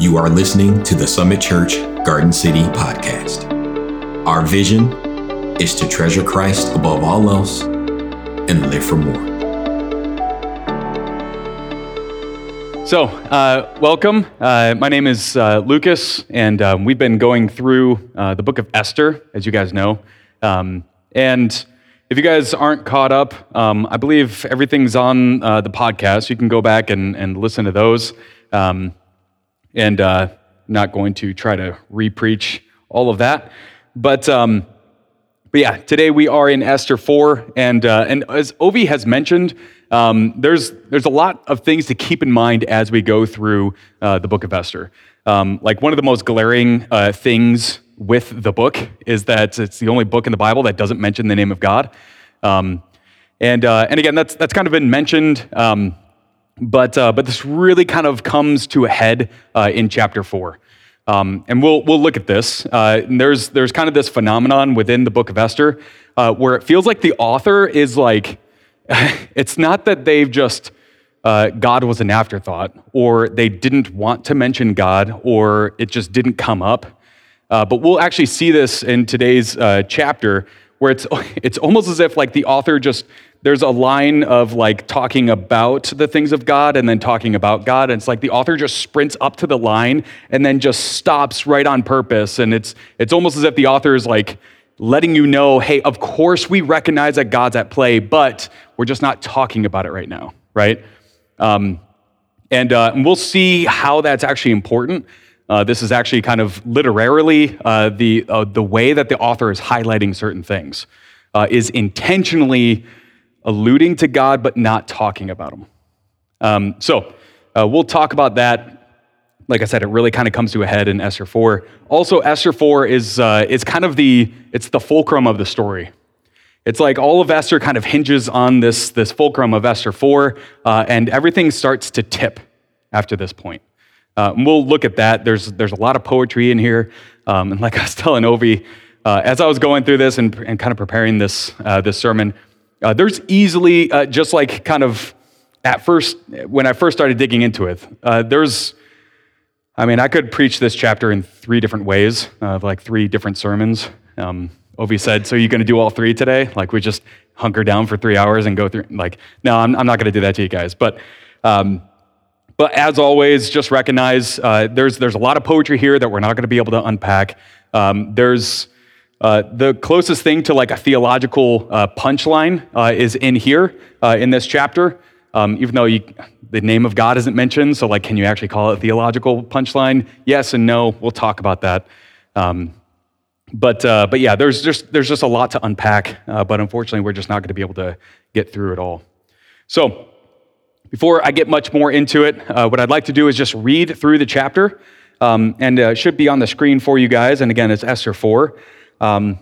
You are listening to the Summit Church Garden City podcast. Our vision is to treasure Christ above all else and live for more. So, uh, welcome. Uh, my name is uh, Lucas, and um, we've been going through uh, the book of Esther, as you guys know. Um, and if you guys aren't caught up, um, I believe everything's on uh, the podcast. You can go back and, and listen to those. Um, and uh, not going to try to repreach all of that. But, um, but yeah, today we are in Esther 4. And, uh, and as Ovi has mentioned, um, there's, there's a lot of things to keep in mind as we go through uh, the book of Esther. Um, like one of the most glaring uh, things with the book is that it's the only book in the Bible that doesn't mention the name of God. Um, and, uh, and again, that's, that's kind of been mentioned, um, but, uh, but this really kind of comes to a head uh, in chapter four. Um, and we'll, we'll look at this. Uh, there's, there's kind of this phenomenon within the book of Esther uh, where it feels like the author is like, it's not that they've just, uh, God was an afterthought, or they didn't want to mention God, or it just didn't come up. Uh, but we'll actually see this in today's chapter where it's, it's almost as if like the author just, there's a line of like talking about the things of God and then talking about God. And it's like the author just sprints up to the line and then just stops right on purpose. And it's, it's almost as if the author is like letting you know, hey, of course we recognize that God's at play, but we're just not talking about it right now, right? Um, and, uh, and we'll see how that's actually important uh, this is actually kind of literarily uh, the, uh, the way that the author is highlighting certain things, uh, is intentionally alluding to God but not talking about Him. Um, so uh, we'll talk about that. Like I said, it really kind of comes to a head in Esther 4. Also, Esther 4 is, uh, is kind of the, it's the fulcrum of the story. It's like all of Esther kind of hinges on this, this fulcrum of Esther 4, and everything starts to tip after this point. Uh, and we'll look at that. There's, there's a lot of poetry in here. Um, and like I was telling Ovi, uh, as I was going through this and, and kind of preparing this, uh, this sermon, uh, there's easily, uh, just like kind of at first, when I first started digging into it, uh, there's, I mean, I could preach this chapter in three different ways, like three different sermons. Um, Ovi said, So you're going to do all three today? Like, we just hunker down for three hours and go through? Like, no, I'm, I'm not going to do that to you guys. But, um, but as always, just recognize uh, there's, there's a lot of poetry here that we're not going to be able to unpack. Um, there's uh, the closest thing to like a theological uh, punchline uh, is in here uh, in this chapter, um, even though you, the name of God isn't mentioned. So, like, can you actually call it a theological punchline? Yes and no. We'll talk about that. Um, but, uh, but yeah, there's just, there's just a lot to unpack. but unfortunately, we're just not going to be able to get through it all. So, before I get much more into it, what I'd like to do is just read through the chapter, um, and should be on the screen for you guys. And again, it's Esther 4. Um,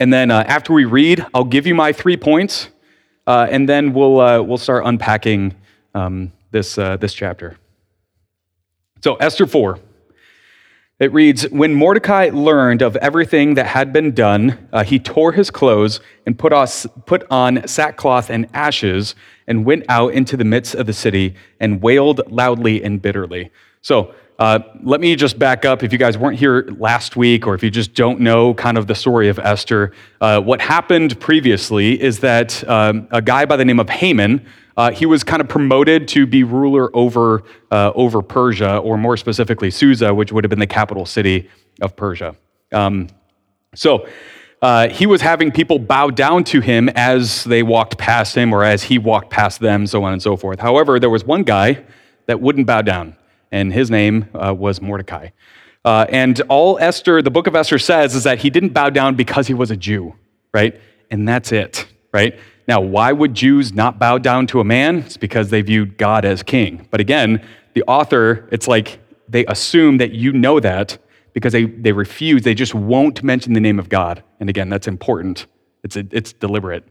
and then uh, after we read, I'll give you my three points, uh, and then we'll, uh, we'll start unpacking um, this, uh, this chapter. So, Esther 4. It reads When Mordecai learned of everything that had been done, uh, he tore his clothes and put, off, put on sackcloth and ashes and went out into the midst of the city and wailed loudly and bitterly. So, uh, let me just back up. If you guys weren't here last week, or if you just don't know kind of the story of Esther, uh, what happened previously is that um, a guy by the name of Haman, uh, he was kind of promoted to be ruler over, uh, over Persia, or more specifically, Susa, which would have been the capital city of Persia. Um, so uh, he was having people bow down to him as they walked past him, or as he walked past them, so on and so forth. However, there was one guy that wouldn't bow down, and his name uh, was Mordecai. Uh, and all Esther, the book of Esther says, is that he didn't bow down because he was a Jew, right? And that's it, right? Now, why would Jews not bow down to a man? It's because they viewed God as king. But again, the author, it's like they assume that you know that because they, they refuse, they just won't mention the name of God. And again, that's important, it's, it's deliberate.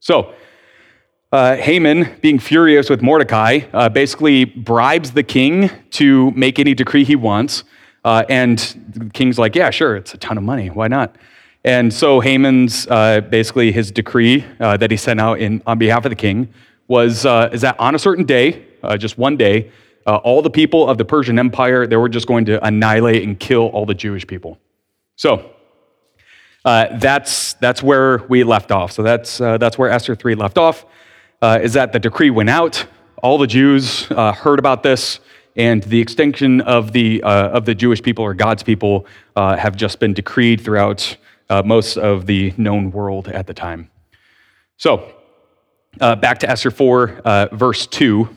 So, uh, Haman, being furious with Mordecai, uh, basically bribes the king to make any decree he wants. Uh, and the king's like, yeah, sure, it's a ton of money. Why not? And so Haman's uh, basically his decree uh, that he sent out in, on behalf of the king was uh, is that on a certain day, just one day, all the people of the Persian Empire, they were just going to annihilate and kill all the Jewish people. So that's, that's where we left off. So that's, that's where Esther 3 left off, uh, is that the decree went out. All the Jews uh, heard about this, and the extinction of the, uh, of the Jewish people or God's people have just been decreed throughout most of the known world at the time. So, back to Esther 4, verse 2.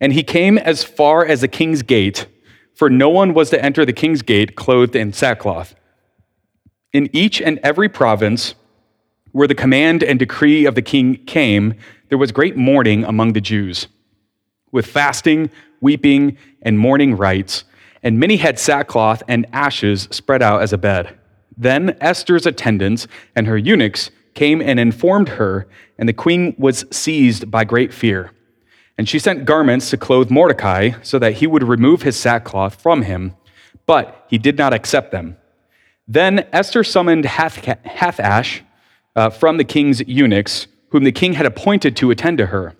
And he came as far as the king's gate, for no one was to enter the king's gate clothed in sackcloth. In each and every province where the command and decree of the king came, there was great mourning among the Jews, with fasting, weeping, and mourning rites, and many had sackcloth and ashes spread out as a bed. Then Esther's attendants and her eunuchs came and informed her, and the queen was seized by great fear. And she sent garments to clothe Mordecai so that he would remove his sackcloth from him, but he did not accept them. Then Esther summoned Hathach uh, from the king's eunuchs, whom the king had appointed to attend to her,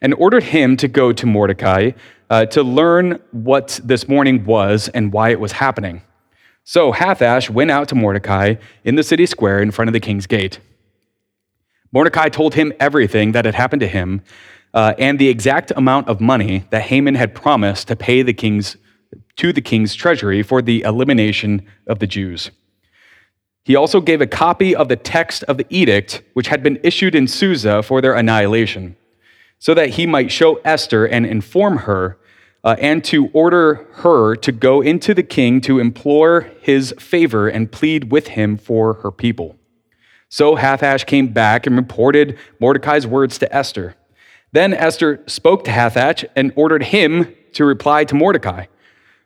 and ordered him to go to Mordecai uh, to learn what this mourning was and why it was happening. So Hathach went out to Mordecai in the city square in front of the king's gate. Mordecai told him everything that had happened to him uh, and the exact amount of money that Haman had promised to pay the king's, to the king's treasury for the elimination of the Jews. He also gave a copy of the text of the edict which had been issued in Susa for their annihilation, so that he might show Esther and inform her, uh, and to order her to go into the king to implore his favor and plead with him for her people. So Hathach came back and reported Mordecai's words to Esther. Then Esther spoke to Hathach and ordered him to reply to Mordecai.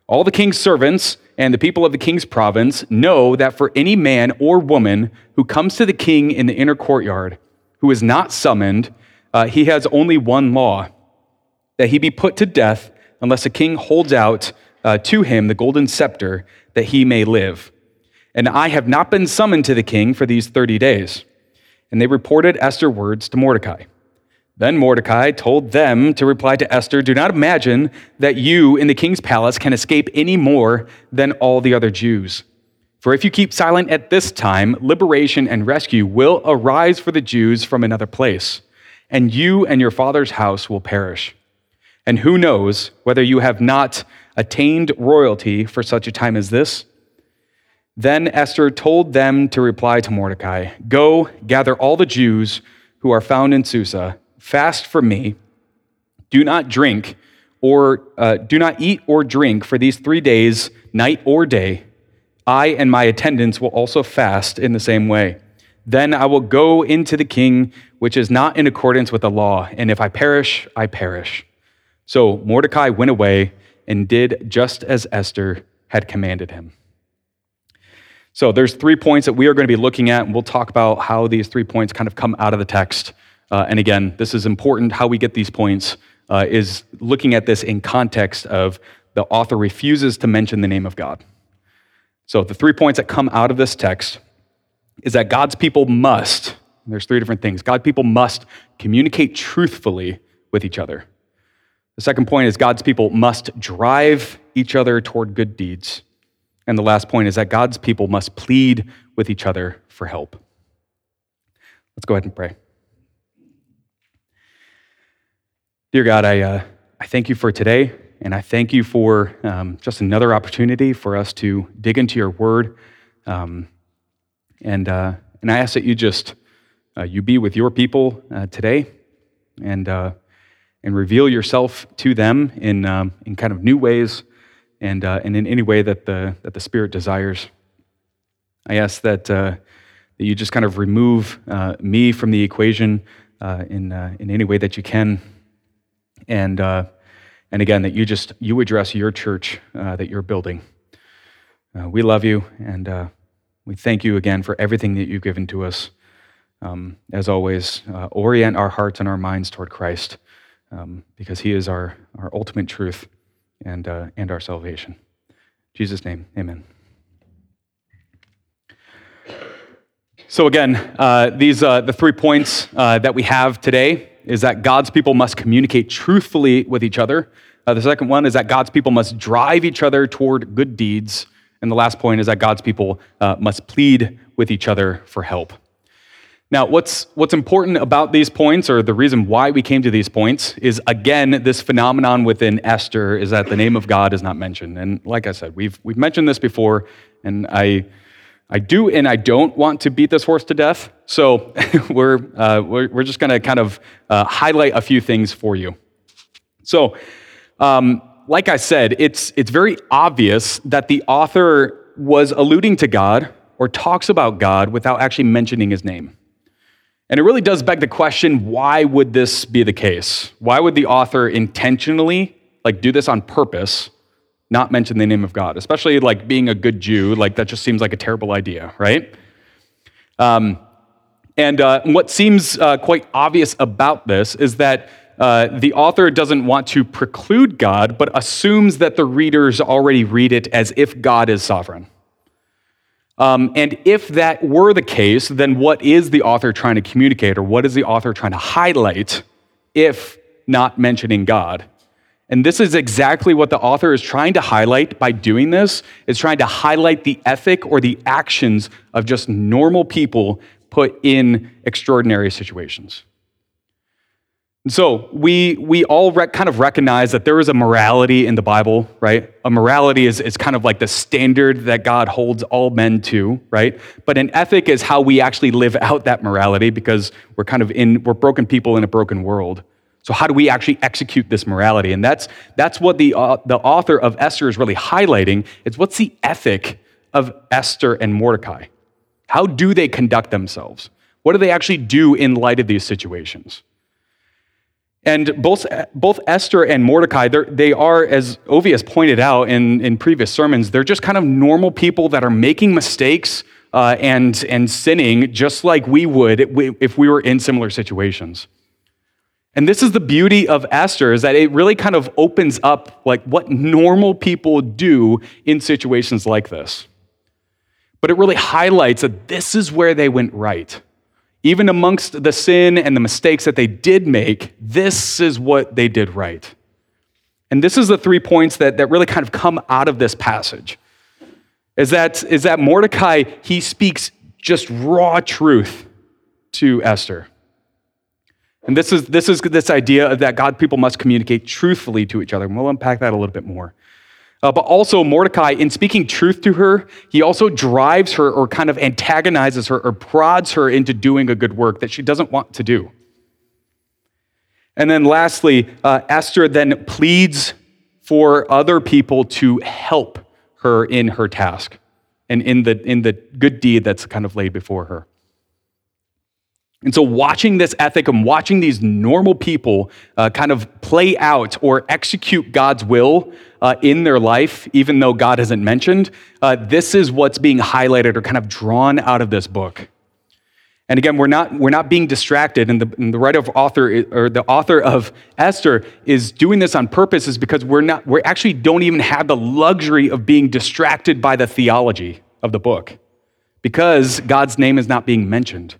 All the king's servants and the people of the king's province know that for any man or woman who comes to the king in the inner courtyard, who is not summoned, uh, he has only one law that he be put to death unless the king holds out uh, to him the golden scepter that he may live. And I have not been summoned to the king for these 30 days. And they reported Esther's words to Mordecai. Then Mordecai told them to reply to Esther Do not imagine that you in the king's palace can escape any more than all the other Jews. For if you keep silent at this time, liberation and rescue will arise for the Jews from another place, and you and your father's house will perish. And who knows whether you have not attained royalty for such a time as this? Then Esther told them to reply to Mordecai Go, gather all the Jews who are found in Susa fast from me, do not drink or uh, do not eat or drink for these three days, night or day. I and my attendants will also fast in the same way. Then I will go into the king, which is not in accordance with the law, and if I perish, I perish. So Mordecai went away and did just as Esther had commanded him. So there's three points that we are going to be looking at, and we'll talk about how these three points kind of come out of the text. Uh, and again, this is important. How we get these points uh, is looking at this in context of the author refuses to mention the name of God. So the three points that come out of this text is that God's people must, there's three different things, God people must communicate truthfully with each other. The second point is God's people must drive each other toward good deeds. And the last point is that God's people must plead with each other for help. Let's go ahead and pray. Dear God, I, uh, I thank you for today, and I thank you for um, just another opportunity for us to dig into your word. Um, and, uh, and I ask that you just uh, you be with your people uh, today and, uh, and reveal yourself to them in, um, in kind of new ways and, uh, and in any way that the, that the Spirit desires. I ask that, that you just kind of remove me from the equation in, in any way that you can and uh, and again that you just you address your church uh, that you're building. Uh, we love you, and uh, we thank you again for everything that you've given to us. Um, as always, uh, orient our hearts and our minds toward Christ, um, because He is our our ultimate truth and uh, and our salvation. In Jesus' name, Amen. So again, these the three points that we have today is that God's people must communicate truthfully with each other. Uh, the second one is that God's people must drive each other toward good deeds. And the last point is that God's people uh, must plead with each other for help. Now, what's, what's important about these points, or the reason why we came to these points, is again, this phenomenon within Esther is that the name of God is not mentioned. And like I said, we've, we've mentioned this before, and I, I do and I don't want to beat this horse to death. So we're, uh, we're, we're, just going to kind of uh, highlight a few things for you. So, um, like I said, it's, it's very obvious that the author was alluding to God or talks about God without actually mentioning his name. And it really does beg the question why would this be the case? Why would the author intentionally like do this on purpose, not mention the name of God? Especially like being a good Jew, like that just seems like a terrible idea, right? Um, and uh, what seems uh, quite obvious about this is that uh, the author doesn't want to preclude God, but assumes that the readers already read it as if God is sovereign. Um, and if that were the case, then what is the author trying to communicate, or what is the author trying to highlight if not mentioning God? And this is exactly what the author is trying to highlight by doing this, is trying to highlight the ethic or the actions of just normal people put in extraordinary situations. And So we, we all kind of recognize that there is a morality in the Bible, right? A morality is, is kind of like the standard that God holds all men to, right? But an ethic is how we actually live out that morality because we're kind of in, we're broken people in a broken world. So how do we actually execute this morality? And that's, that's what the, uh, the author of Esther is really highlighting. It's what's the ethic of Esther and Mordecai? How do they conduct themselves? What do they actually do in light of these situations? And both, both Esther and Mordecai, they are, as Ovi has pointed out in, in previous sermons, they're just kind of normal people that are making mistakes uh, and, and sinning just like we would if we were in similar situations. And this is the beauty of Esther, is that it really kind of opens up like what normal people do in situations like this. But it really highlights that this is where they went right. Even amongst the sin and the mistakes that they did make, this is what they did right. And this is the three points that, that really kind of come out of this passage. Is that, is that Mordecai, he speaks just raw truth to Esther. And this is, this is this idea of that God people must communicate truthfully to each other. And we'll unpack that a little bit more. Uh, but also, Mordecai, in speaking truth to her, he also drives her or kind of antagonizes her or prods her into doing a good work that she doesn't want to do. And then lastly, uh, Esther then pleads for other people to help her in her task and in the, in the good deed that's kind of laid before her. And so, watching this ethic and watching these normal people uh, kind of play out or execute God's will uh, in their life, even though God hasn't mentioned, uh, this is what's being highlighted or kind of drawn out of this book. And again, we're not, we're not being distracted, and the, and the writer of author or the author of Esther is doing this on purpose, is because we're not, we actually don't even have the luxury of being distracted by the theology of the book, because God's name is not being mentioned.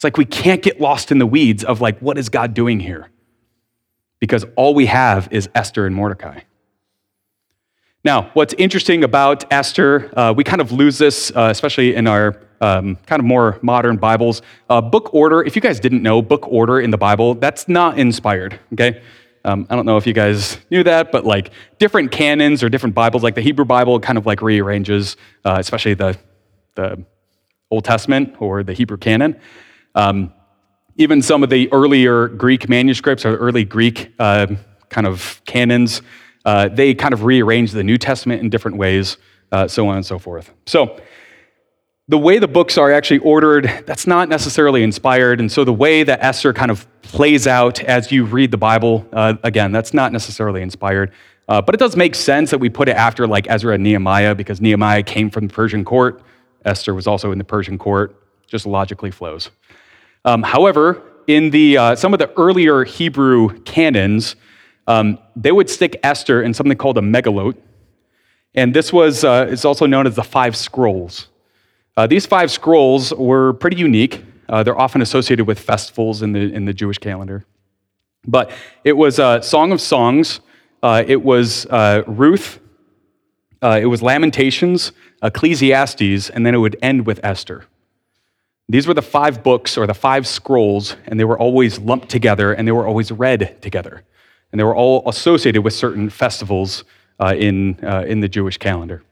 It's like we can't get lost in the weeds of like, what is God doing here? Because all we have is Esther and Mordecai. Now, what's interesting about Esther, uh, we kind of lose this, uh, especially in our um, kind of more modern Bibles. Uh, book order, if you guys didn't know, book order in the Bible, that's not inspired, okay? Um, I don't know if you guys knew that, but like different canons or different Bibles, like the Hebrew Bible kind of like rearranges, uh, especially the, the Old Testament or the Hebrew canon. Um, even some of the earlier Greek manuscripts or early Greek uh, kind of canons, uh, they kind of rearranged the New Testament in different ways, uh, so on and so forth. So, the way the books are actually ordered, that's not necessarily inspired. And so, the way that Esther kind of plays out as you read the Bible, uh, again, that's not necessarily inspired. Uh, but it does make sense that we put it after like Ezra and Nehemiah because Nehemiah came from the Persian court. Esther was also in the Persian court. Just logically flows. Um, however, in the, uh, some of the earlier Hebrew canons, um, they would stick Esther in something called a megillot. And this was uh, is also known as the five scrolls. Uh, these five scrolls were pretty unique. Uh, they're often associated with festivals in the, in the Jewish calendar. But it was a Song of Songs, uh, it was uh, Ruth, uh, it was Lamentations, Ecclesiastes, and then it would end with Esther. These were the five books or the five scrolls, and they were always lumped together and they were always read together. And they were all associated with certain festivals uh, in, uh, in the Jewish calendar.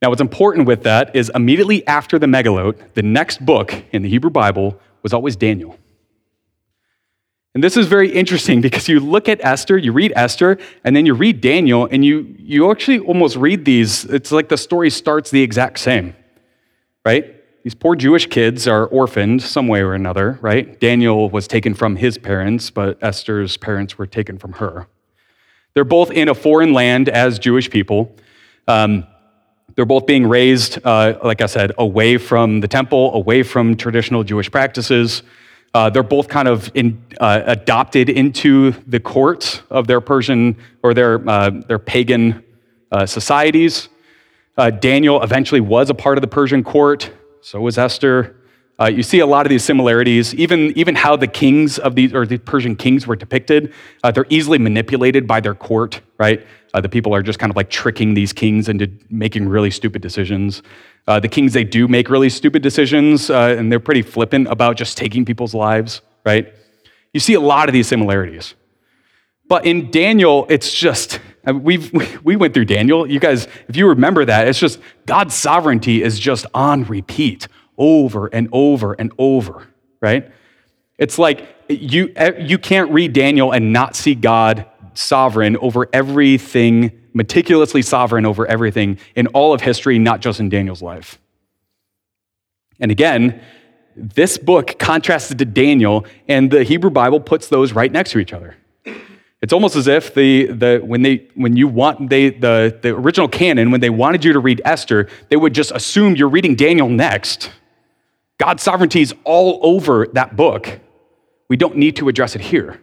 Now, what's important with that is immediately after the Megillot, the next book in the Hebrew Bible was always Daniel. And this is very interesting because you look at Esther, you read Esther, and then you read Daniel, and you, you actually almost read these. It's like the story starts the exact same, right? These poor Jewish kids are orphaned some way or another, right? Daniel was taken from his parents, but Esther's parents were taken from her. They're both in a foreign land as Jewish people. Um, they're both being raised, uh, like I said, away from the temple, away from traditional Jewish practices. Uh, they're both kind of in, uh, adopted into the courts of their Persian or their, uh, their pagan uh, societies. Uh, Daniel eventually was a part of the Persian court, so was Esther. Uh, you see a lot of these similarities, even, even how the kings of these, or the Persian kings were depicted. they're easily manipulated by their court, right? the people are just kind of like tricking these kings into making really stupid decisions. Uh, the kings, they do make really stupid decisions, uh, and they're pretty flippant about just taking people's lives, right? You see a lot of these similarities. But in Daniel, it's just, uh, we've, we went through Daniel. You guys, if you remember that, it's just God's sovereignty is just on repeat over and over and over, right? It's like you, uh, you can't read Daniel and not see God sovereign over everything meticulously sovereign over everything in all of history, not just in Daniel's life. And again, this book contrasted to Daniel, and the Hebrew Bible puts those right next to each other. It's almost as if the, the, when, they, when you want they, the, the original canon, when they wanted you to read Esther, they would just assume you're reading Daniel next. God's sovereignty is all over that book. We don't need to address it here.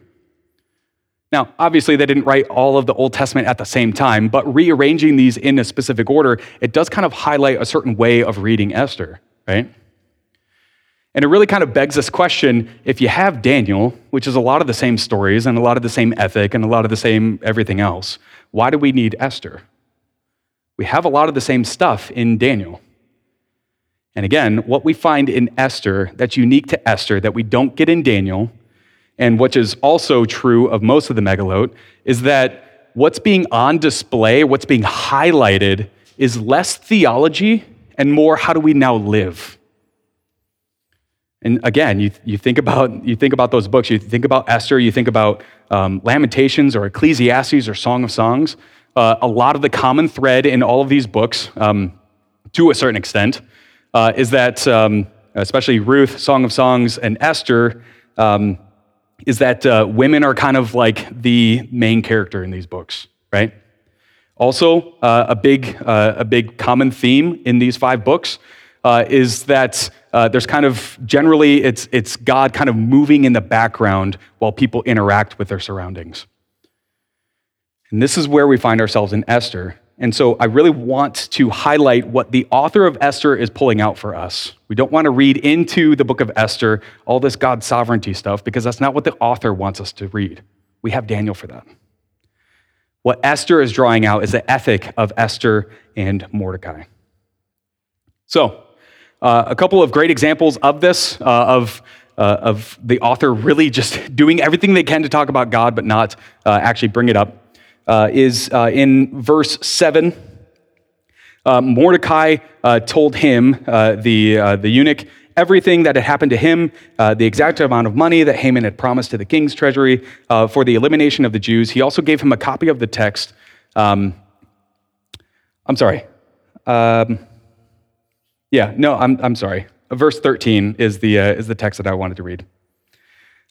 Now, obviously, they didn't write all of the Old Testament at the same time, but rearranging these in a specific order, it does kind of highlight a certain way of reading Esther, right? And it really kind of begs this question if you have Daniel, which is a lot of the same stories and a lot of the same ethic and a lot of the same everything else, why do we need Esther? We have a lot of the same stuff in Daniel. And again, what we find in Esther that's unique to Esther that we don't get in Daniel and which is also true of most of the megillot, is that what's being on display, what's being highlighted, is less theology and more how do we now live. And again, you, you, think about, you think about those books, you think about Esther, you think about um, Lamentations or Ecclesiastes or Song of Songs. Uh, a lot of the common thread in all of these books, um, to a certain extent, uh, is that, um, especially Ruth, Song of Songs, and Esther, um, is that uh, women are kind of like the main character in these books, right? Also, uh, a, big, uh, a big common theme in these five books uh, is that uh, there's kind of generally it's, it's God kind of moving in the background while people interact with their surroundings. And this is where we find ourselves in Esther. And so I really want to highlight what the author of Esther is pulling out for us. We don't want to read into the book of Esther all this God sovereignty stuff because that's not what the author wants us to read. We have Daniel for that. What Esther is drawing out is the ethic of Esther and Mordecai. So, uh, a couple of great examples of this, uh, of, uh, of the author really just doing everything they can to talk about God, but not uh, actually bring it up uh, is uh, in verse 7. Uh, Mordecai uh, told him, uh, the, uh, the eunuch, everything that had happened to him, the exact amount of money that Haman had promised to the king's treasury for the elimination of the Jews. He also gave him a copy of the text. Um, I'm sorry. Um, yeah, no, I'm, I'm sorry. Verse 13 is the, is the text that I wanted to read.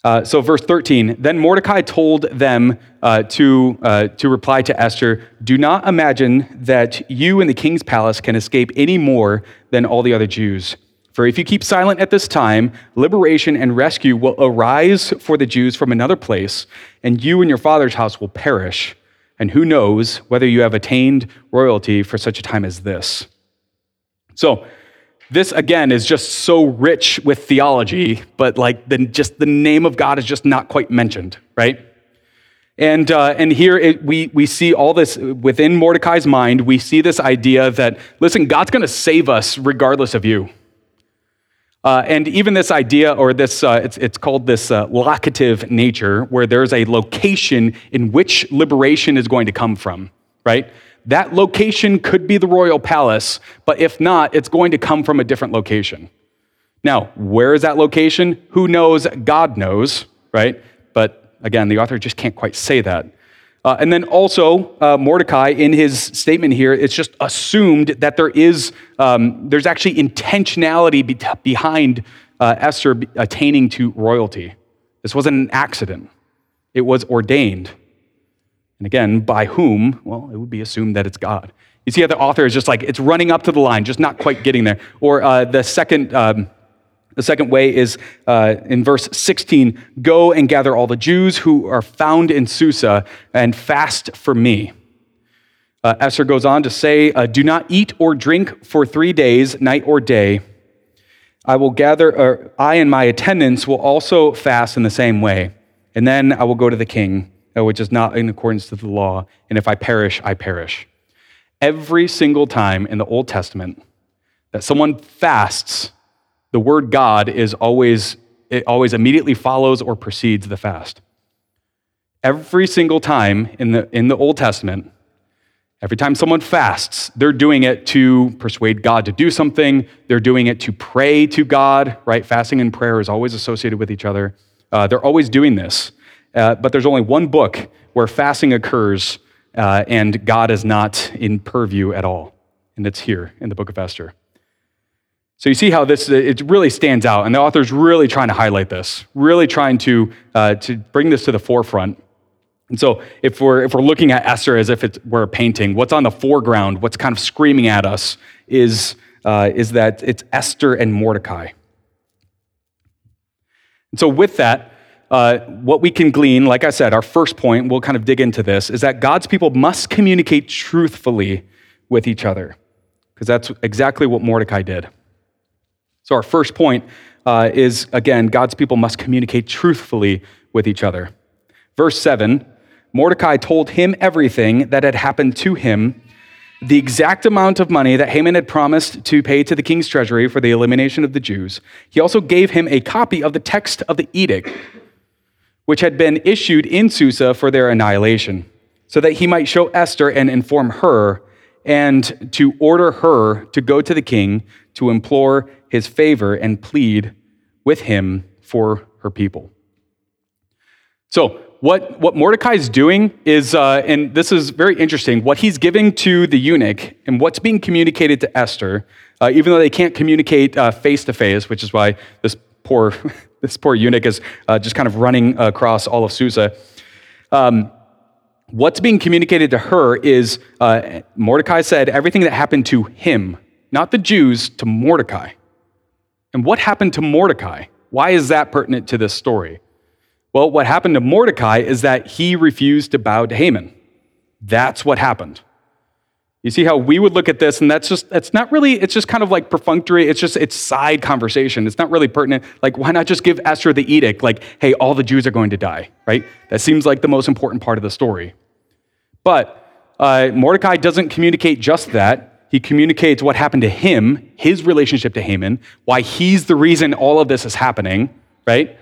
Uh, so, verse 13 Then Mordecai told them uh, to, uh, to reply to Esther Do not imagine that you in the king's palace can escape any more than all the other Jews. For if you keep silent at this time, liberation and rescue will arise for the Jews from another place, and you and your father's house will perish. And who knows whether you have attained royalty for such a time as this? So, this again is just so rich with theology, but like the, just the name of God is just not quite mentioned, right? And, uh, and here it, we, we see all this within Mordecai's mind. We see this idea that, listen, God's going to save us regardless of you. Uh, and even this idea, or this, uh, it's, it's called this uh, locative nature, where there's a location in which liberation is going to come from, right? That location could be the royal palace, but if not, it's going to come from a different location. Now, where is that location? Who knows? God knows, right? But again, the author just can't quite say that. Uh, and then also, uh, Mordecai, in his statement here, it's just assumed that there is, um, there's actually intentionality be- behind uh, Esther attaining to royalty. This wasn't an accident, it was ordained. And again, by whom? Well, it would be assumed that it's God. You see how the author is just like, it's running up to the line, just not quite getting there. Or uh, the second. Um, the second way is uh, in verse 16 Go and gather all the Jews who are found in Susa and fast for me. Uh, Esther goes on to say, uh, Do not eat or drink for three days, night or day. I will gather, or I and my attendants will also fast in the same way. And then I will go to the king. Uh, which is not in accordance to the law, and if I perish, I perish. Every single time in the Old Testament that someone fasts, the word God is always, it always immediately follows or precedes the fast. Every single time in the, in the Old Testament, every time someone fasts, they're doing it to persuade God to do something. They're doing it to pray to God, right? Fasting and prayer is always associated with each other. Uh, they're always doing this. Uh, but there's only one book where fasting occurs uh, and God is not in purview at all. And it's here in the book of Esther. So you see how this it really stands out, and the author's really trying to highlight this, really trying to, uh, to bring this to the forefront. And so if we're, if we're looking at Esther as if it we're a painting, what's on the foreground, what's kind of screaming at us is, uh, is that it's Esther and Mordecai. And so with that, uh, what we can glean, like I said, our first point, we'll kind of dig into this, is that God's people must communicate truthfully with each other, because that's exactly what Mordecai did. So, our first point uh, is again, God's people must communicate truthfully with each other. Verse 7 Mordecai told him everything that had happened to him, the exact amount of money that Haman had promised to pay to the king's treasury for the elimination of the Jews. He also gave him a copy of the text of the edict which had been issued in Susa for their annihilation, so that he might show Esther and inform her, and to order her to go to the king to implore his favor and plead with him for her people. So, what, what Mordecai is doing is, uh, and this is very interesting, what he's giving to the eunuch and what's being communicated to Esther, uh, even though they can't communicate face to face, which is why this poor this poor eunuch is uh, just kind of running across all of Susa. Um, what's being communicated to her is uh, Mordecai said everything that happened to him, not the Jews, to Mordecai. And what happened to Mordecai? Why is that pertinent to this story? Well, what happened to Mordecai is that he refused to bow to Haman. That's what happened. You see how we would look at this, and that's just, it's not really, it's just kind of like perfunctory. It's just, it's side conversation. It's not really pertinent. Like, why not just give Esther the edict? Like, hey, all the Jews are going to die, right? That seems like the most important part of the story. But uh, Mordecai doesn't communicate just that. He communicates what happened to him, his relationship to Haman, why he's the reason all of this is happening, right?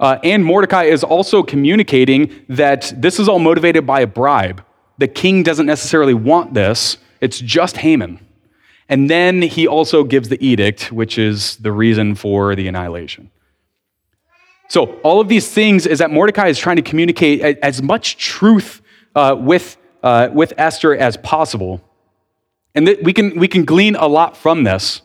Uh, and Mordecai is also communicating that this is all motivated by a bribe. The king doesn't necessarily want this, it's just Haman. And then he also gives the edict, which is the reason for the annihilation. So, all of these things is that Mordecai is trying to communicate as much truth uh, with, uh, with Esther as possible. And th- we, can, we can glean a lot from this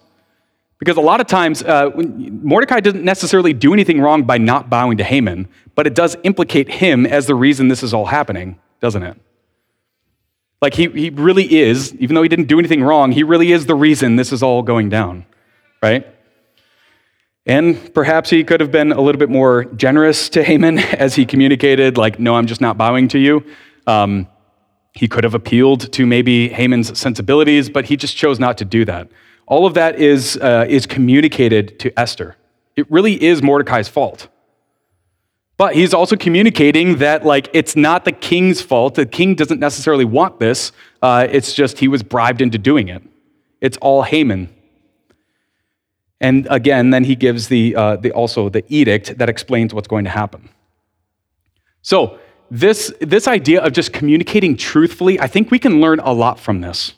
because a lot of times uh, Mordecai doesn't necessarily do anything wrong by not bowing to Haman, but it does implicate him as the reason this is all happening, doesn't it? Like he, he really is, even though he didn't do anything wrong, he really is the reason this is all going down, right? And perhaps he could have been a little bit more generous to Haman as he communicated, like, no, I'm just not bowing to you. Um, he could have appealed to maybe Haman's sensibilities, but he just chose not to do that. All of that is, uh, is communicated to Esther. It really is Mordecai's fault. But he's also communicating that like it's not the king's fault. The king doesn't necessarily want this. Uh, it's just he was bribed into doing it. It's all Haman. And again, then he gives the, uh, the also the edict that explains what's going to happen. So this, this idea of just communicating truthfully, I think we can learn a lot from this.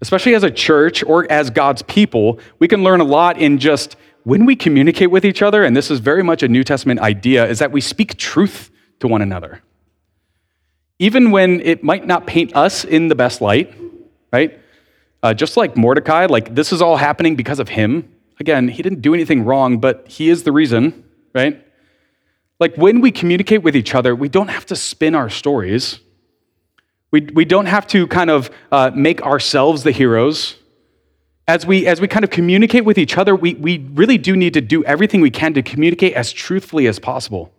Especially as a church or as God's people, we can learn a lot in just when we communicate with each other, and this is very much a New Testament idea, is that we speak truth to one another. Even when it might not paint us in the best light, right? Uh, just like Mordecai, like this is all happening because of him. Again, he didn't do anything wrong, but he is the reason, right? Like when we communicate with each other, we don't have to spin our stories. We, we don't have to kind of uh, make ourselves the heroes. As we, as we kind of communicate with each other, we, we really do need to do everything we can to communicate as truthfully as possible.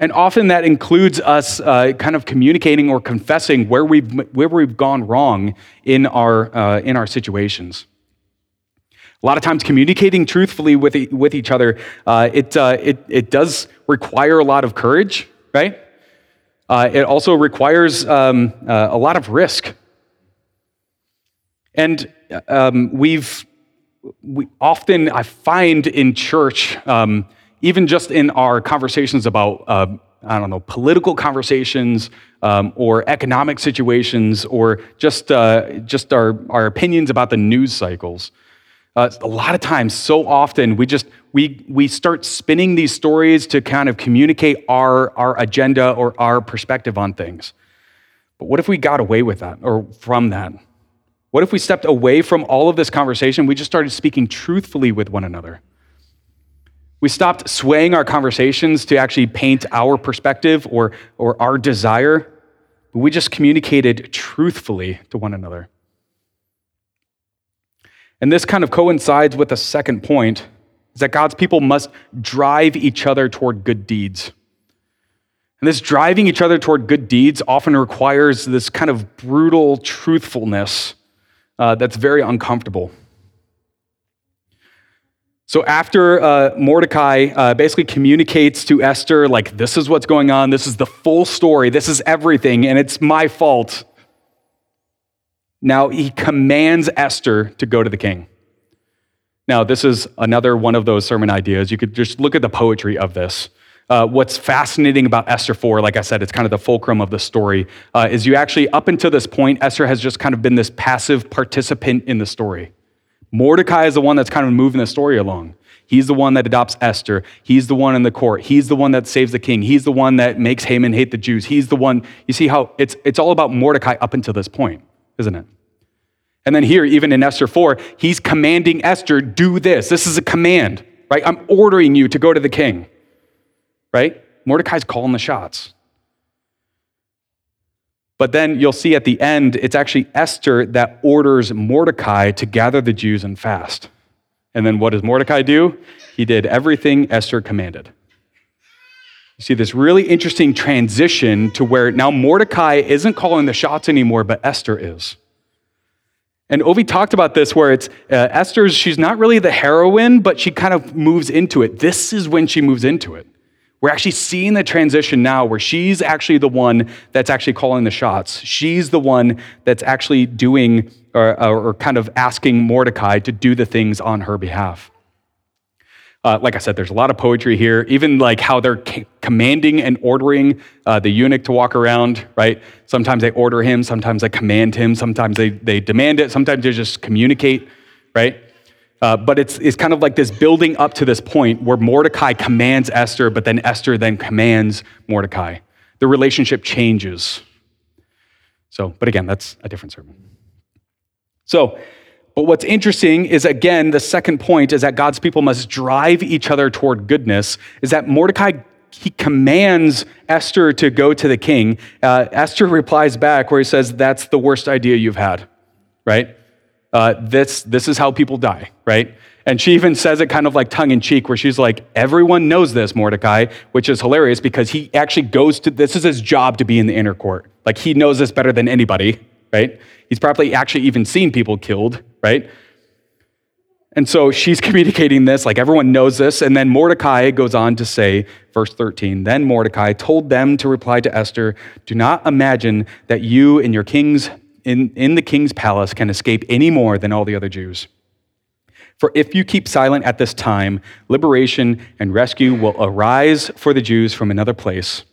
And often that includes us uh, kind of communicating or confessing where we've, where we've gone wrong in our, uh, in our situations. A lot of times, communicating truthfully with, with each other, uh, it, uh, it, it does require a lot of courage, right? Uh, it also requires um, uh, a lot of risk. And um, we've we often, I find in church, um, even just in our conversations about, uh, I don't know, political conversations um, or economic situations or just, uh, just our, our opinions about the news cycles, uh, a lot of times, so often, we just we we start spinning these stories to kind of communicate our our agenda or our perspective on things. But what if we got away with that or from that? What if we stepped away from all of this conversation? We just started speaking truthfully with one another. We stopped swaying our conversations to actually paint our perspective or, or our desire, but we just communicated truthfully to one another. And this kind of coincides with the second point is that God's people must drive each other toward good deeds. And this driving each other toward good deeds often requires this kind of brutal truthfulness uh, that's very uncomfortable. So after uh, Mordecai uh, basically communicates to Esther, like, this is what's going on, this is the full story, this is everything, and it's my fault. Now he commands Esther to go to the king. Now, this is another one of those sermon ideas. You could just look at the poetry of this. Uh, what's fascinating about Esther 4, like I said, it's kind of the fulcrum of the story, uh, is you actually, up until this point, Esther has just kind of been this passive participant in the story. Mordecai is the one that's kind of moving the story along. He's the one that adopts Esther. He's the one in the court. He's the one that saves the king. He's the one that makes Haman hate the Jews. He's the one, you see how it's, it's all about Mordecai up until this point, isn't it? And then here, even in Esther 4, he's commanding Esther, do this. This is a command, right? I'm ordering you to go to the king, right? Mordecai's calling the shots. But then you'll see at the end, it's actually Esther that orders Mordecai to gather the Jews and fast. And then what does Mordecai do? He did everything Esther commanded. You see this really interesting transition to where now Mordecai isn't calling the shots anymore, but Esther is. And Ovi talked about this where it's uh, Esther's, she's not really the heroine, but she kind of moves into it. This is when she moves into it. We're actually seeing the transition now where she's actually the one that's actually calling the shots. She's the one that's actually doing or, or kind of asking Mordecai to do the things on her behalf. Uh, like I said, there's a lot of poetry here, even like how they're commanding and ordering uh, the eunuch to walk around, right? Sometimes they order him, sometimes they command him, sometimes they, they demand it, sometimes they just communicate, right? Uh, but it's, it's kind of like this building up to this point where Mordecai commands Esther, but then Esther then commands Mordecai. The relationship changes. So, but again, that's a different sermon. So, but what's interesting is, again, the second point is that God's people must drive each other toward goodness, is that Mordecai he commands Esther to go to the king. Uh, Esther replies back where he says, That's the worst idea you've had, right? Uh, this, this is how people die, right? And she even says it kind of like tongue in cheek, where she's like, Everyone knows this, Mordecai, which is hilarious because he actually goes to this is his job to be in the inner court. Like he knows this better than anybody, right? He's probably actually even seen people killed, right? And so she's communicating this, like everyone knows this. And then Mordecai goes on to say, verse 13, then Mordecai told them to reply to Esther, Do not imagine that you and your kings in, in the king's palace can escape any more than all the other Jews. For if you keep silent at this time, liberation and rescue will arise for the Jews from another place,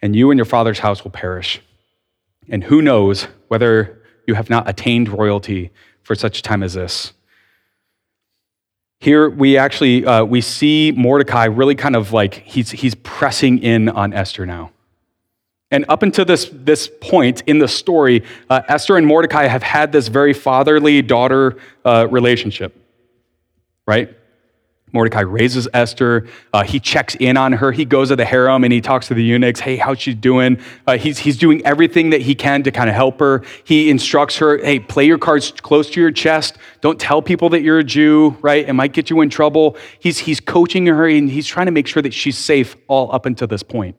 and you and your father's house will perish. And who knows whether you have not attained royalty for such a time as this. Here we actually uh, we see Mordecai really kind of like he's he's pressing in on Esther now. And up until this, this point in the story, uh, Esther and Mordecai have had this very fatherly daughter uh, relationship right? Mordecai raises Esther. Uh, he checks in on her. He goes to the harem and he talks to the eunuchs. Hey, how's she doing? Uh, he's, he's doing everything that he can to kind of help her. He instructs her, hey, play your cards close to your chest. Don't tell people that you're a Jew, right? It might get you in trouble. He's, he's coaching her and he's trying to make sure that she's safe all up until this point.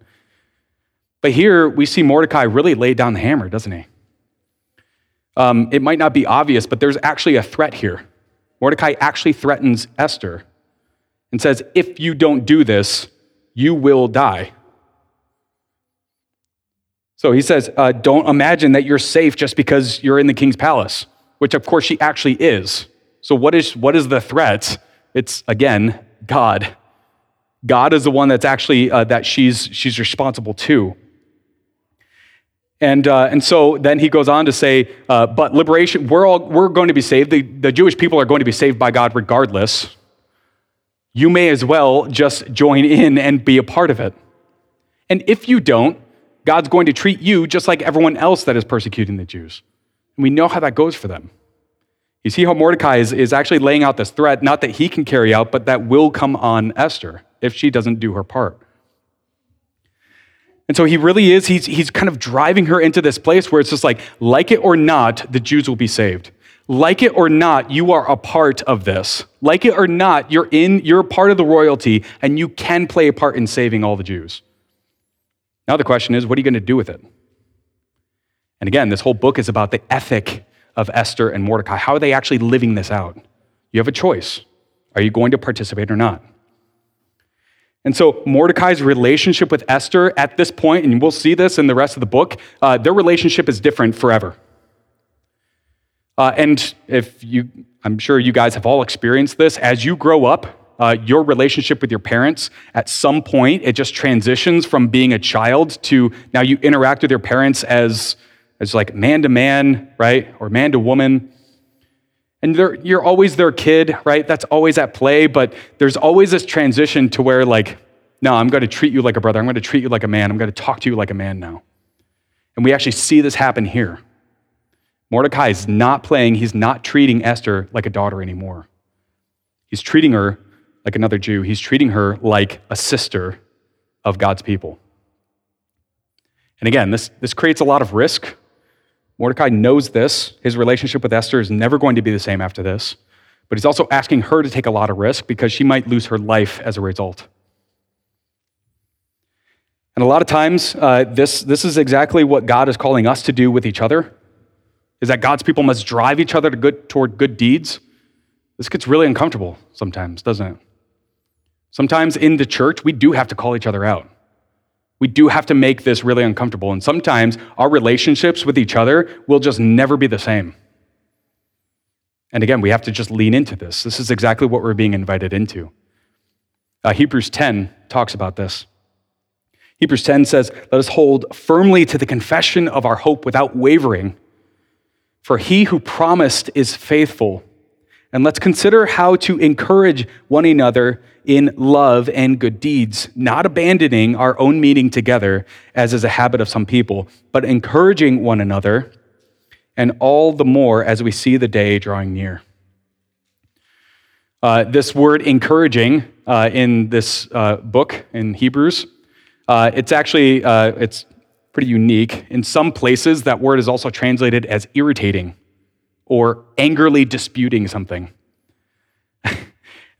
But here we see Mordecai really lay down the hammer, doesn't he? Um, it might not be obvious, but there's actually a threat here. Mordecai actually threatens Esther and says, If you don't do this, you will die. So he says, uh, Don't imagine that you're safe just because you're in the king's palace, which of course she actually is. So, what is, what is the threat? It's, again, God. God is the one that's actually, uh, that she's, she's responsible to. And, uh, and so then he goes on to say, uh, but liberation, we're, all, we're going to be saved. The, the Jewish people are going to be saved by God regardless. You may as well just join in and be a part of it. And if you don't, God's going to treat you just like everyone else that is persecuting the Jews. And we know how that goes for them. You see how Mordecai is, is actually laying out this threat, not that he can carry out, but that will come on Esther if she doesn't do her part. And so he really is, he's, he's kind of driving her into this place where it's just like, like it or not, the Jews will be saved. Like it or not, you are a part of this. Like it or not, you're in, you're part of the royalty and you can play a part in saving all the Jews. Now the question is, what are you going to do with it? And again, this whole book is about the ethic of Esther and Mordecai. How are they actually living this out? You have a choice. Are you going to participate or not? And so Mordecai's relationship with Esther at this point, and we'll see this in the rest of the book, uh, their relationship is different forever. Uh, and if you, I'm sure you guys have all experienced this, as you grow up, uh, your relationship with your parents, at some point, it just transitions from being a child to now you interact with your parents as, as like man to man, right? Or man to woman. And you're always their kid, right? That's always at play, but there's always this transition to where, like, no, I'm going to treat you like a brother. I'm going to treat you like a man. I'm going to talk to you like a man now. And we actually see this happen here. Mordecai is not playing, he's not treating Esther like a daughter anymore. He's treating her like another Jew, he's treating her like a sister of God's people. And again, this, this creates a lot of risk Mordecai knows this. His relationship with Esther is never going to be the same after this. But he's also asking her to take a lot of risk because she might lose her life as a result. And a lot of times, uh, this, this is exactly what God is calling us to do with each other, is that God's people must drive each other to good, toward good deeds. This gets really uncomfortable sometimes, doesn't it? Sometimes in the church, we do have to call each other out. We do have to make this really uncomfortable. And sometimes our relationships with each other will just never be the same. And again, we have to just lean into this. This is exactly what we're being invited into. Uh, Hebrews 10 talks about this. Hebrews 10 says, Let us hold firmly to the confession of our hope without wavering, for he who promised is faithful. And let's consider how to encourage one another in love and good deeds, not abandoning our own meeting together, as is a habit of some people, but encouraging one another, and all the more as we see the day drawing near. Uh, this word encouraging uh, in this uh, book in Hebrews, uh, it's actually uh, it's pretty unique. In some places, that word is also translated as irritating or angrily disputing something. And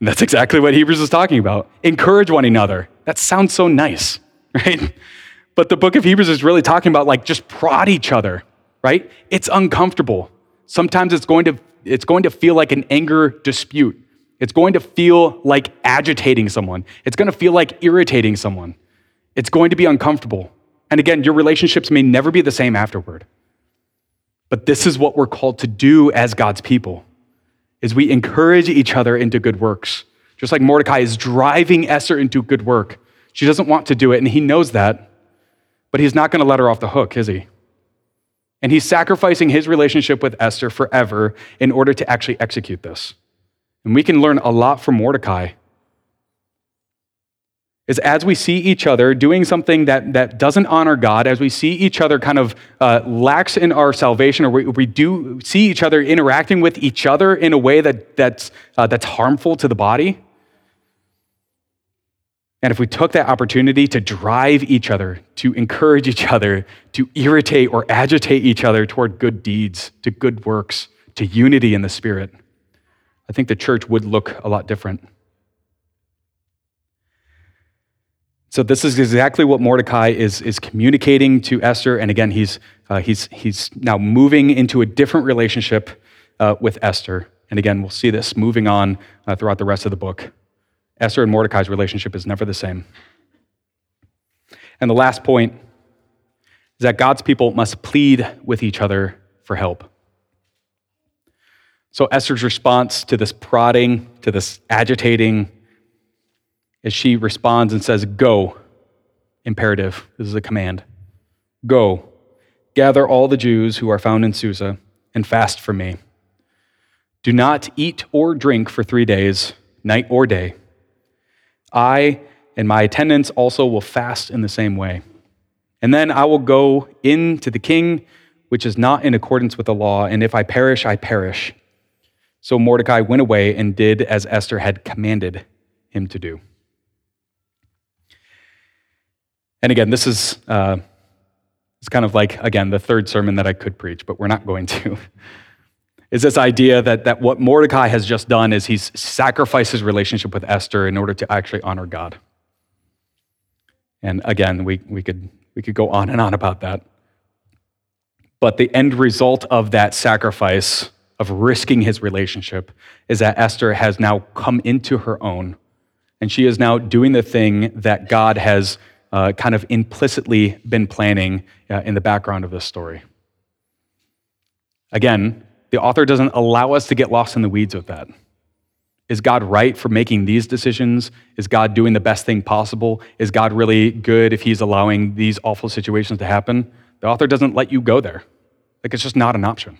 that's exactly what Hebrews is talking about. Encourage one another. That sounds so nice, right? But the book of Hebrews is really talking about like just prod each other, right? It's uncomfortable. Sometimes it's going to, it's going to feel like an anger dispute. It's going to feel like agitating someone. It's going to feel like irritating someone. It's going to be uncomfortable. And again, your relationships may never be the same afterward. But this is what we're called to do as God's people. Is we encourage each other into good works. Just like Mordecai is driving Esther into good work. She doesn't want to do it and he knows that. But he's not going to let her off the hook, is he? And he's sacrificing his relationship with Esther forever in order to actually execute this. And we can learn a lot from Mordecai. Is as we see each other doing something that, that doesn't honor God, as we see each other kind of uh, lax in our salvation, or we, we, do see each other interacting with each other in a way that, that's, uh, that's harmful to the body, and if we took that opportunity to drive each other, to encourage each other, to irritate or agitate each other toward good deeds, to good works, to unity in the Spirit, I think the church would look a lot different. So, this is exactly what Mordecai is, is communicating to Esther. And again, he's, uh, he's, he's now moving into a different relationship uh, with Esther. And again, we'll see this moving on uh, throughout the rest of the book. Esther and Mordecai's relationship is never the same. And the last point is that God's people must plead with each other for help. So Esther's response to this prodding, to this agitating, is she responds and says, Go. Imperative. This is a command. Go. Gather all the Jews who are found in Susa and fast for me. Do not eat or drink for three days, night or day. I and my attendants also will fast in the same way. And then I will go in to the king, which is not in accordance with the law, and if I perish, I perish. So Mordecai went away and did as Esther had commanded him to do. And again, this is uh, it's kind of like, again, the third sermon that I could preach, but we're not going to. is this idea that, that what Mordecai has just done is he's sacrificed his relationship with Esther in order to actually honor God. And again, we, we, could, we could go on and on about that. But the end result of that sacrifice of risking his relationship is that Esther has now come into her own, and she is now doing the thing that God has uh, kind of implicitly been planning uh, in the background of this story. Again, the author doesn't allow us to get lost in the weeds with that. Is God right for making these decisions? Is God doing the best thing possible? Is God really good if he's allowing these awful situations to happen? The author doesn't let you go there. Like, it's just not an option.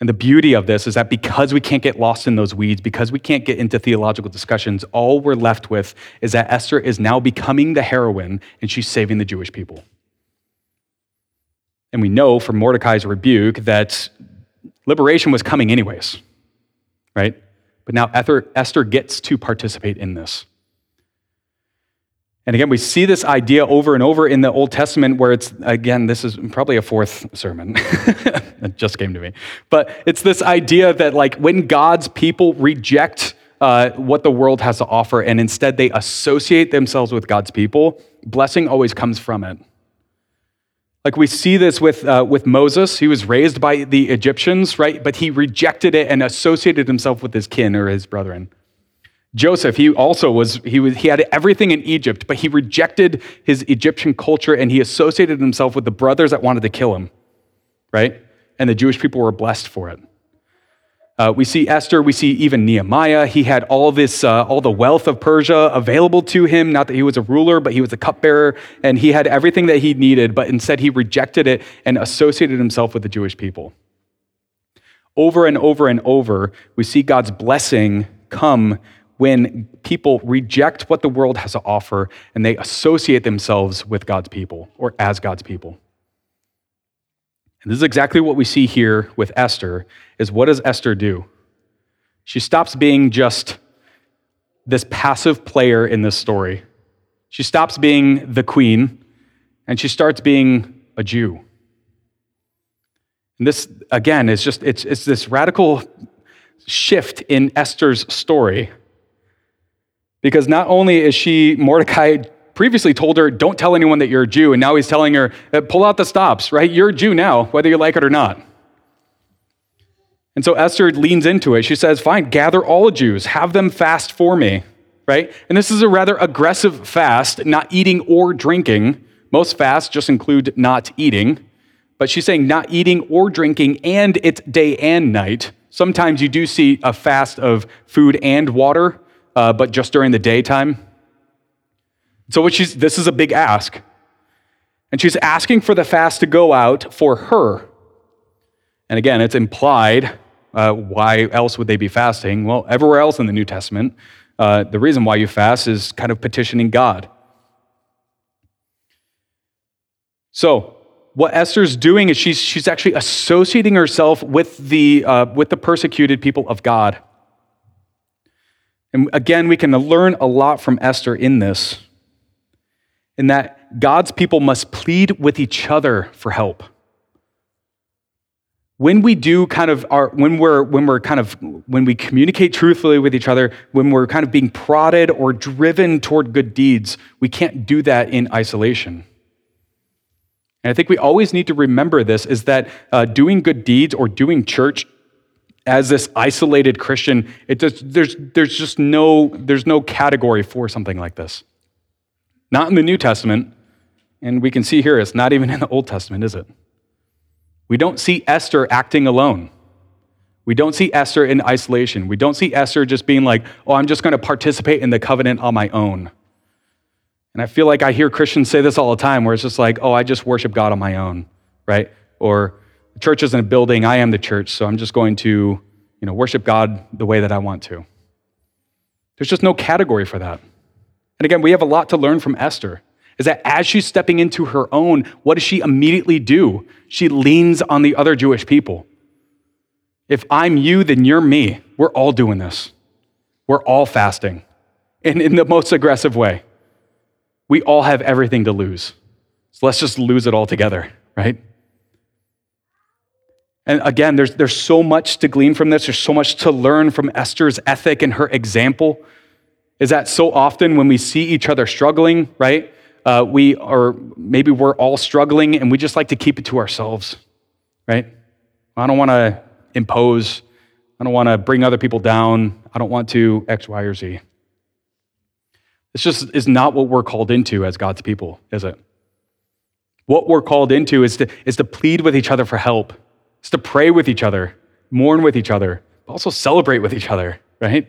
And the beauty of this is that because we can't get lost in those weeds, because we can't get into theological discussions, all we're left with is that Esther is now becoming the heroine and she's saving the Jewish people. And we know from Mordecai's rebuke that liberation was coming anyways, right? But now Esther gets to participate in this. And again, we see this idea over and over in the Old Testament where it's, again, this is probably a fourth sermon. it just came to me. But it's this idea that, like, when God's people reject uh, what the world has to offer and instead they associate themselves with God's people, blessing always comes from it. Like we see this with, uh, with Moses. He was raised by the Egyptians, right? But he rejected it and associated himself with his kin or his brethren. Joseph, he also was he, was, he had everything in Egypt, but he rejected his Egyptian culture and he associated himself with the brothers that wanted to kill him, right? And the Jewish people were blessed for it. Uh, we see Esther, we see even Nehemiah. He had all this, uh, all the wealth of Persia available to him. Not that he was a ruler, but he was a cupbearer, and he had everything that he needed, but instead he rejected it and associated himself with the Jewish people. Over and over and over, we see God's blessing come when people reject what the world has to offer and they associate themselves with God's people or as God's people. And this is exactly what we see here with Esther is what does Esther do? She stops being just this passive player in this story. She stops being the queen and she starts being a Jew. And this again is just it's, it's this radical shift in Esther's story because not only is she, Mordecai previously told her, don't tell anyone that you're a Jew, and now he's telling her, uh, pull out the stops, right? You're a Jew now, whether you like it or not. And so Esther leans into it. She says, Fine, gather all the Jews, have them fast for me, right? And this is a rather aggressive fast, not eating or drinking. Most fasts just include not eating. But she's saying not eating or drinking, and it's day and night. Sometimes you do see a fast of food and water, uh, but just during the daytime. So what she's, this is a big ask. And she's asking for the fast to go out for her. And again, it's implied uh, why else would they be fasting? Well, everywhere else in the New Testament, uh, the reason why you fast is kind of petitioning God. So, what Esther's doing is she's, she's actually associating herself with the, uh, with the persecuted people of God. And again, we can learn a lot from Esther in this, in that God's people must plead with each other for help. When we do kind of our when we're when we're kind of when we communicate truthfully with each other when we're kind of being prodded or driven toward good deeds we can't do that in isolation. And i think we always need to remember this is that uh, doing good deeds or doing church as this isolated christian it just, there's, there's just no there's no category for something like this not in the new testament and we can see here it's not even in the old testament is it we don't see Esther acting alone. We don't see Esther in isolation. We don't see Esther just being like, oh, I'm just going to participate in the covenant on my own. And I feel like I hear Christians say this all the time where it's just like, oh, I just worship God on my own, right? Or the church isn't a building, I am the church, so I'm just going to, you know, worship God the way that I want to. There's just no category for that. And again, we have a lot to learn from Esther is that as she's stepping into her own, what does she immediately do? She leans on the other Jewish people. If I'm you, then you're me. We're all doing this. We're all fasting and in the most aggressive way. We all have everything to lose. So let's just lose it all together, right? And again, there's, there's so much to glean from this. There's so much to learn from Esther's ethic and her example. Is that so often when we see each other struggling, right? uh, we are maybe we're all struggling and we just like to keep it to ourselves, right? I don't want to impose. I don't want to bring other people down. I don't want to X, Y, or Z. This just is not what we're called into as God's people, is it? What we're called into is to, is to plead with each other for help, is to pray with each other, mourn with each other, but also celebrate with each other, right?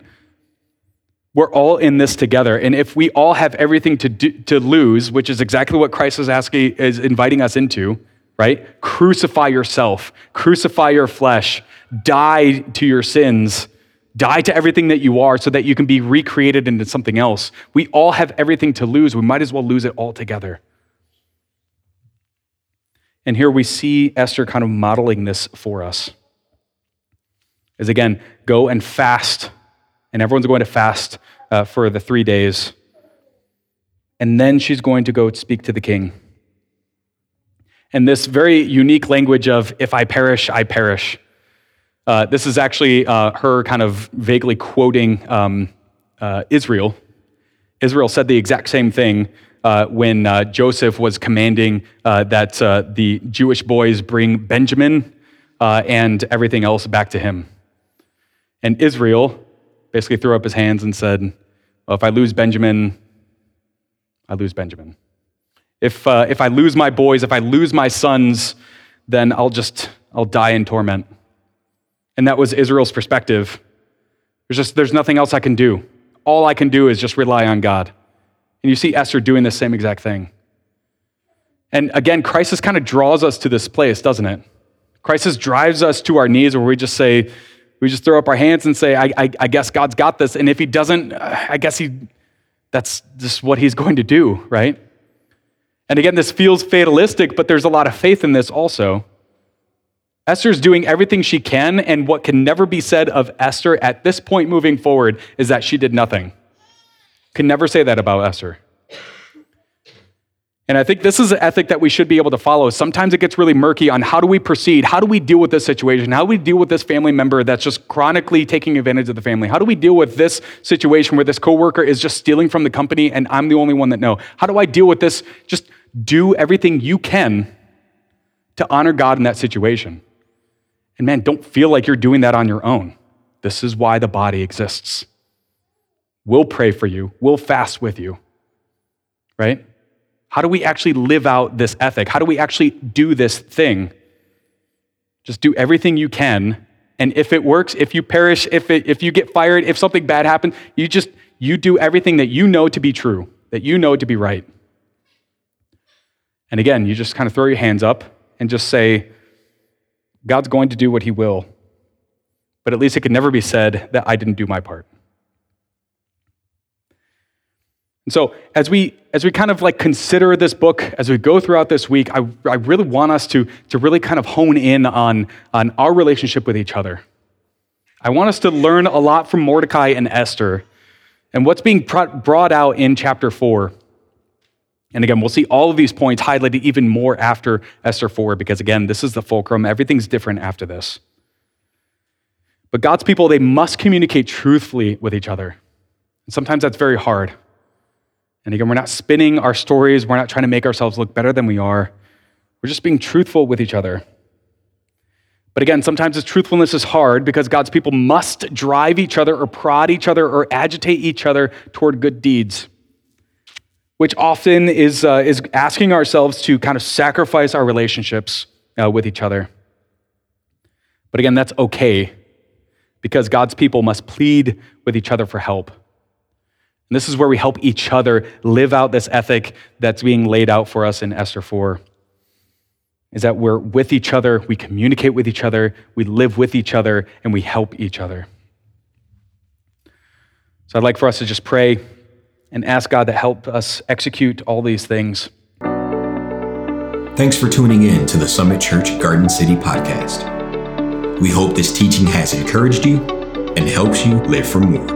We're all in this together. And if we all have everything to, do, to lose, which is exactly what Christ is asking, is inviting us into, right? Crucify yourself, crucify your flesh, die to your sins, die to everything that you are so that you can be recreated into something else. We all have everything to lose. We might as well lose it all together. And here we see Esther kind of modeling this for us. Is again, go and fast and everyone's going to fast uh, for the three days. And then she's going to go speak to the king. And this very unique language of, if I perish, I perish. Uh, this is actually uh, her kind of vaguely quoting um, uh, Israel. Israel said the exact same thing uh, when uh, Joseph was commanding that the Jewish boys bring Benjamin and everything else back to him. And Israel basically threw up his hands and said, Well, if I lose Benjamin, I lose Benjamin. If, uh, if I lose my boys, if I lose my sons, then I'll just, I'll die in torment. And that was Israel's perspective. There's just, there's nothing else I can do. All I can do is just rely on God. And you see Esther doing the same exact thing. And again, crisis kind of draws us to this place, doesn't it? Crisis drives us to our knees where we just say, we just throw up our hands and say, I, I, I guess God's got this. And if he doesn't, uh, I guess he, that's just what he's going to do, right? And again, this feels fatalistic, but there's a lot of faith in this also. Esther's doing everything she can, and what can never be said of Esther at this point moving forward is that she did nothing. Can never say that about Esther. And I think this is an ethic that we should be able to follow. Sometimes it gets really murky on how do we proceed? How do we deal with this situation? How do we deal with this family member that's just chronically taking advantage of the family? How do we deal with this situation where this coworker is just stealing from the company and I'm the only one that know? How do I deal with this? Just do everything you can to honor God in that situation. And man, don't feel like you're doing that on your own. This is why the body exists. We'll pray for you, we'll fast with you, right? How do we actually live out this ethic? How do we actually do this thing? Just do everything you can. And if it works, if you perish, if, it, if you get fired, if something bad happens, you just, you do everything that you know to be true, that you know to be right. And again, you just kind of throw your hands up and just say, God's going to do what he will. But at least it could never be said that I didn't do my part. And so as we as we kind of like consider this book, as we go throughout this week, I, I really want us to, to really kind of hone in on, on our relationship with each other. I want us to learn a lot from Mordecai and Esther and what's being brought out in chapter 4. And again, we'll see all of these points highlighted even more after Esther 4, because again, this is the fulcrum. Everything's different after this. But God's people, they must communicate truthfully with each other. And sometimes that's very hard. And again, we're not spinning our stories, we're not trying to make ourselves look better than we are. We're just being truthful with each other. But again, sometimes this truthfulness is hard because God's people must drive each other or prod each other or agitate each other toward good deeds, which often is, uh, is asking ourselves to kind of sacrifice our relationships uh, with each other. But again, that's okay because God's people must plead with each other for help. And this is where we help each other live out this ethic that's being laid out for us in Esther 4. Is that we're with each other, we communicate with each other, we live with each other, and we help each other. So I'd like for us to just pray and ask God to help us execute all these things. Thanks for tuning in to the Summit Church Garden City podcast. We hope this teaching has encouraged you and helps you live for more.